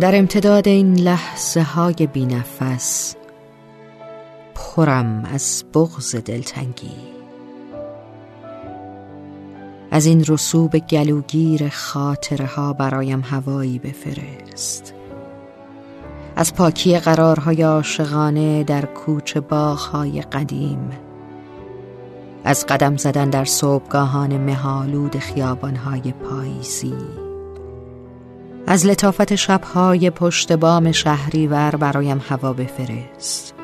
در امتداد این لحظه های بی نفس پرم از بغز دلتنگی. از این رسوب گلوگیر خاطره ها برایم هوایی بفرست. از پاکی قرارهای عاشقانه در کوچه باغهای قدیم از قدم زدن در صبحگاهان مهالود خیابانهای پاییزی از لطافت شبهای پشت بام شهری ور برایم هوا بفرست.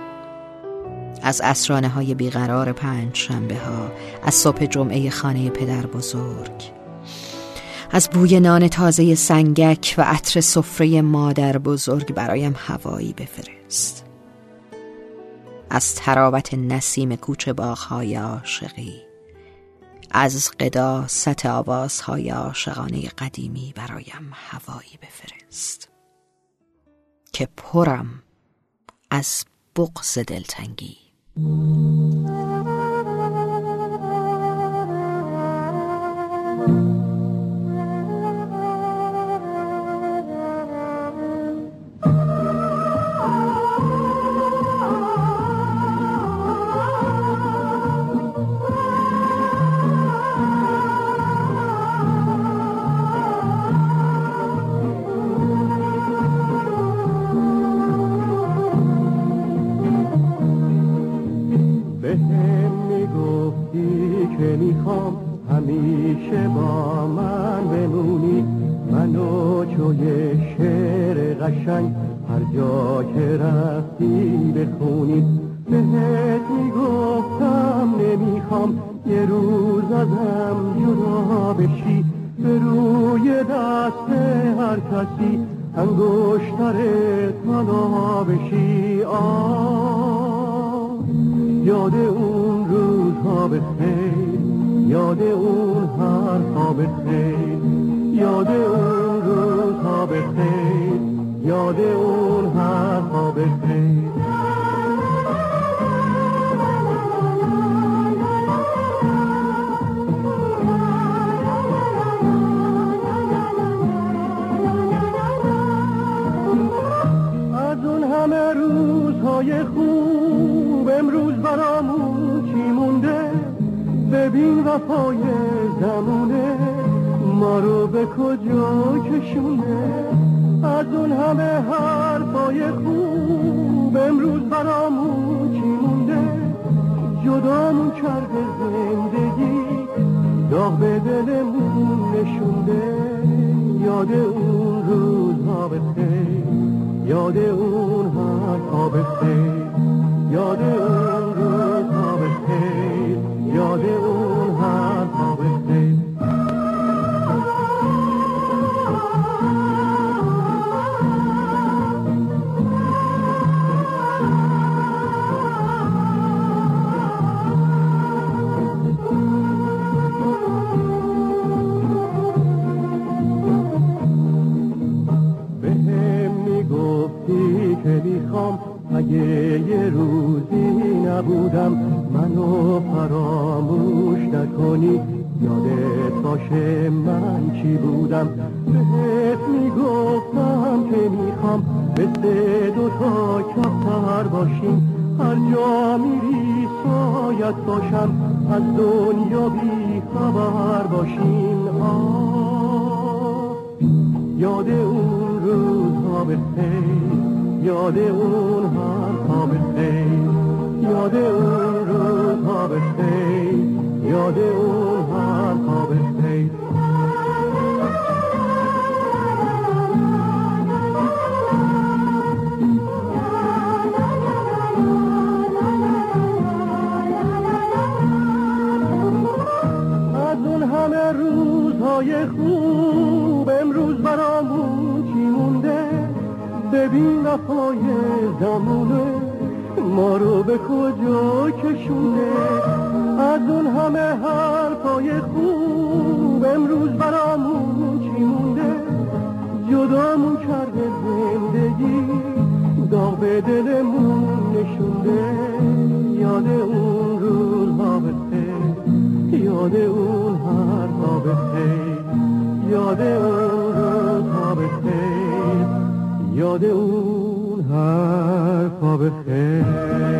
از اسرانه های بیقرار پنج شنبه ها از صبح جمعه خانه پدر بزرگ از بوی نان تازه سنگک و عطر سفره مادر بزرگ برایم هوایی بفرست. از تراوت نسیم کوچه باغهای عاشقی از قداست آوازهای عاشقانه قدیمی برایم هوایی بفرست. که پرم از بغز دلتنگی. چوی شعر قشنگ هر جا که رفتی بخونی بهت می‌گفتم نمی‌خوام یه روز ازم جدا بشی. به روی دست هر کسی انگشتر تالا بشی. آه یاد اون روزها بخیر یاد اون حرفا بخیر یاد اون روزها بخیر یاد اون حرفا بخیر از اون همه روزهای خوب امروز برامون چی مونده؟ ببین وفای زمونه. رو به کجا کشونه؟ از اون همه حرفای خوب امروز برامون چی مونده. جدامون کرده زندگی داغ به دلمون نشونده. یاد اون روزها بخیر یاد اون حرفا بخیر یاد اون روزی نبودم. منو فراموش نکنی. یادت باشه من چی بودم؟ بهت می‌گفتم که می‌خوام مثل دوتا کفتر باشیم. هر جا میری سایت باشم. از دنیا بی خبر باشیم. یاد اون روزها بخیر یاد اون حرفا بخیر یاد اون روزها بخیر یاد اون حرفا بخیر از اون همه روزهای خوب امروز برامون چی مونده؟ ببین وفای زمونه. ما رو به کجا کشونه؟ از اون همه حرفای خوب امروز برامون چی مونده؟ جدامون کرده زندگی داغ به دلمون نشونده. یاد اون روزها بخیر یاد اون حرفا بخیر. یاد اون روزها بخیر یاد اون حرفا به خیر